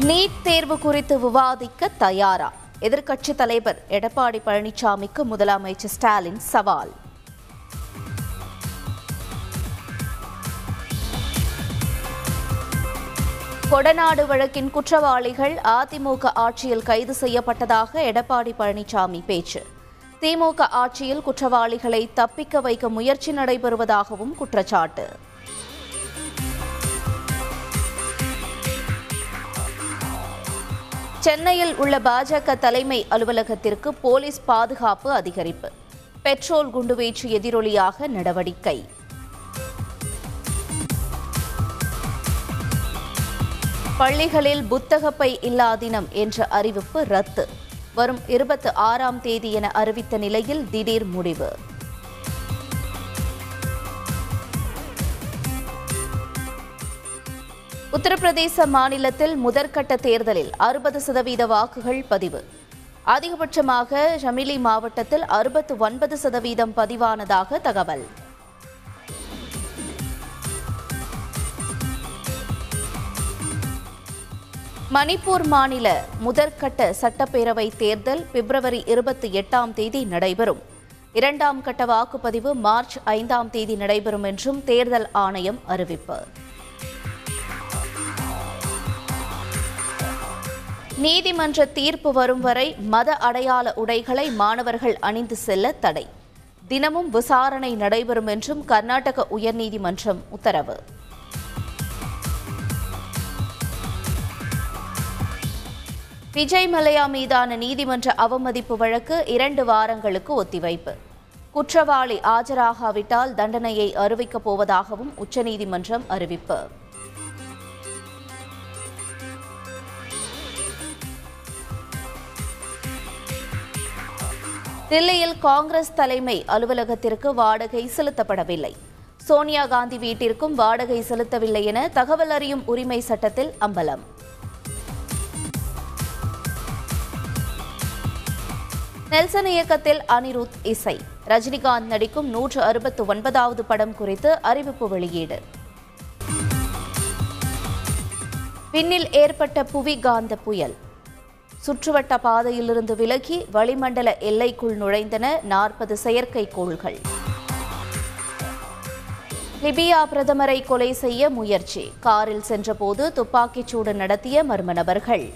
NEET தேர்வு குறித்து விவாதிக்க தயாரா? எதிர்க்கட்சித் தலைவர் எடப்பாடி பழனிசாமிக்கு முதலமைச்சர் ஸ்டாலின் சவால். கொடநாடு வழக்கின் குற்றவாளிகள் அதிமுக ஆட்சியில் கைது செய்யப்பட்டதாக எடப்பாடி பழனிசாமி பேச்சு. திமுக ஆட்சியில் குற்றவாளிகளை தப்பிக்க வைக்க முயற்சி நடைபெறுவதாகவும் குற்றச்சாட்டு. சென்னையில் உள்ள பாஜக தலைமை அலுவலகத்திற்கு போலீஸ் பாதுகாப்பு அதிகரிப்பு. பெட்ரோல் குண்டுவீச்சு எதிரொலியாக நடவடிக்கை. பள்ளிகளில் புத்தகப்பை இல்லா தினம் என்ற அறிவிப்பு ரத்து. வரும் இருபத்தி ஆறாம் தேதி என அறிவித்த நிலையில் திடீர் முடிவு. உத்தரப்பிரதேச மாநிலத்தில் முதற்கட்ட தேர்தலில் அறுபது சதவீத வாக்குகள் பதிவு. அதிகபட்சமாக ஷமிலி மாவட்டத்தில் அறுபத்து ஒன்பது சதவீதம் பதிவானதாக தகவல். மணிப்பூர் மாநில முதற்கட்ட சட்டப்பேரவை தேர்தல் பிப்ரவரி இருபத்தி எட்டாம் தேதி நடைபெறும். இரண்டாம் கட்ட வாக்குப்பதிவு மார்ச் ஐந்தாம் தேதி நடைபெறும் என்றும் தேர்தல் ஆணையம் அறிவிப்பு. நீதிமன்ற தீர்ப்பு வரும் வரை மத அடையாள உடைகளை மாணவர்கள் அணிந்து செல்ல தடை. தினமும் விசாரணை நடைபெறும் என்றும் கர்நாடக உயர்நீதிமன்றம் உத்தரவு. விஜய் மலையா மீதான நீதிமன்ற அவமதிப்பு வழக்கு இரண்டு வாரங்களுக்கு ஒத்திவைப்பு. குற்றவாளி ஆஜராகாவிட்டால் தண்டனையை அறிவிக்கப் போவதாகவும் உச்சநீதிமன்றம் அறிவிப்பு. தில்லியில் காங்கிரஸ் தலைமை அலுவலகத்திற்கு வாடகை செலுத்தப்படவில்லை. சோனியா காந்தி வீட்டிற்கும் வாடகை செலுத்தவில்லை என தகவல் அறியும் உரிமை சட்டத்தில் அம்பலம். நெல்சன் இயக்கத்தில் அனிருத் இசை. ரஜினிகாந்த் நடிக்கும் நூற்று அறுபத்து ஒன்பதாவது படம் குறித்து அறிவிப்பு வெளியீடு. பின்னில் ஏற்பட்ட புவி காந்த புயல். சுற்றுவட்ட பாதையிலிருந்து விலகி வளிமண்டல எல்லைக்குள் நுழைந்தன நாற்பது செயற்கைக்கோள்கள் லிபியா பிரதமரை கொலை செய்ய முயற்சி. காரில் சென்றபோது துப்பாக்கிச்சூடு நடத்திய மர்ம நபர்கள்.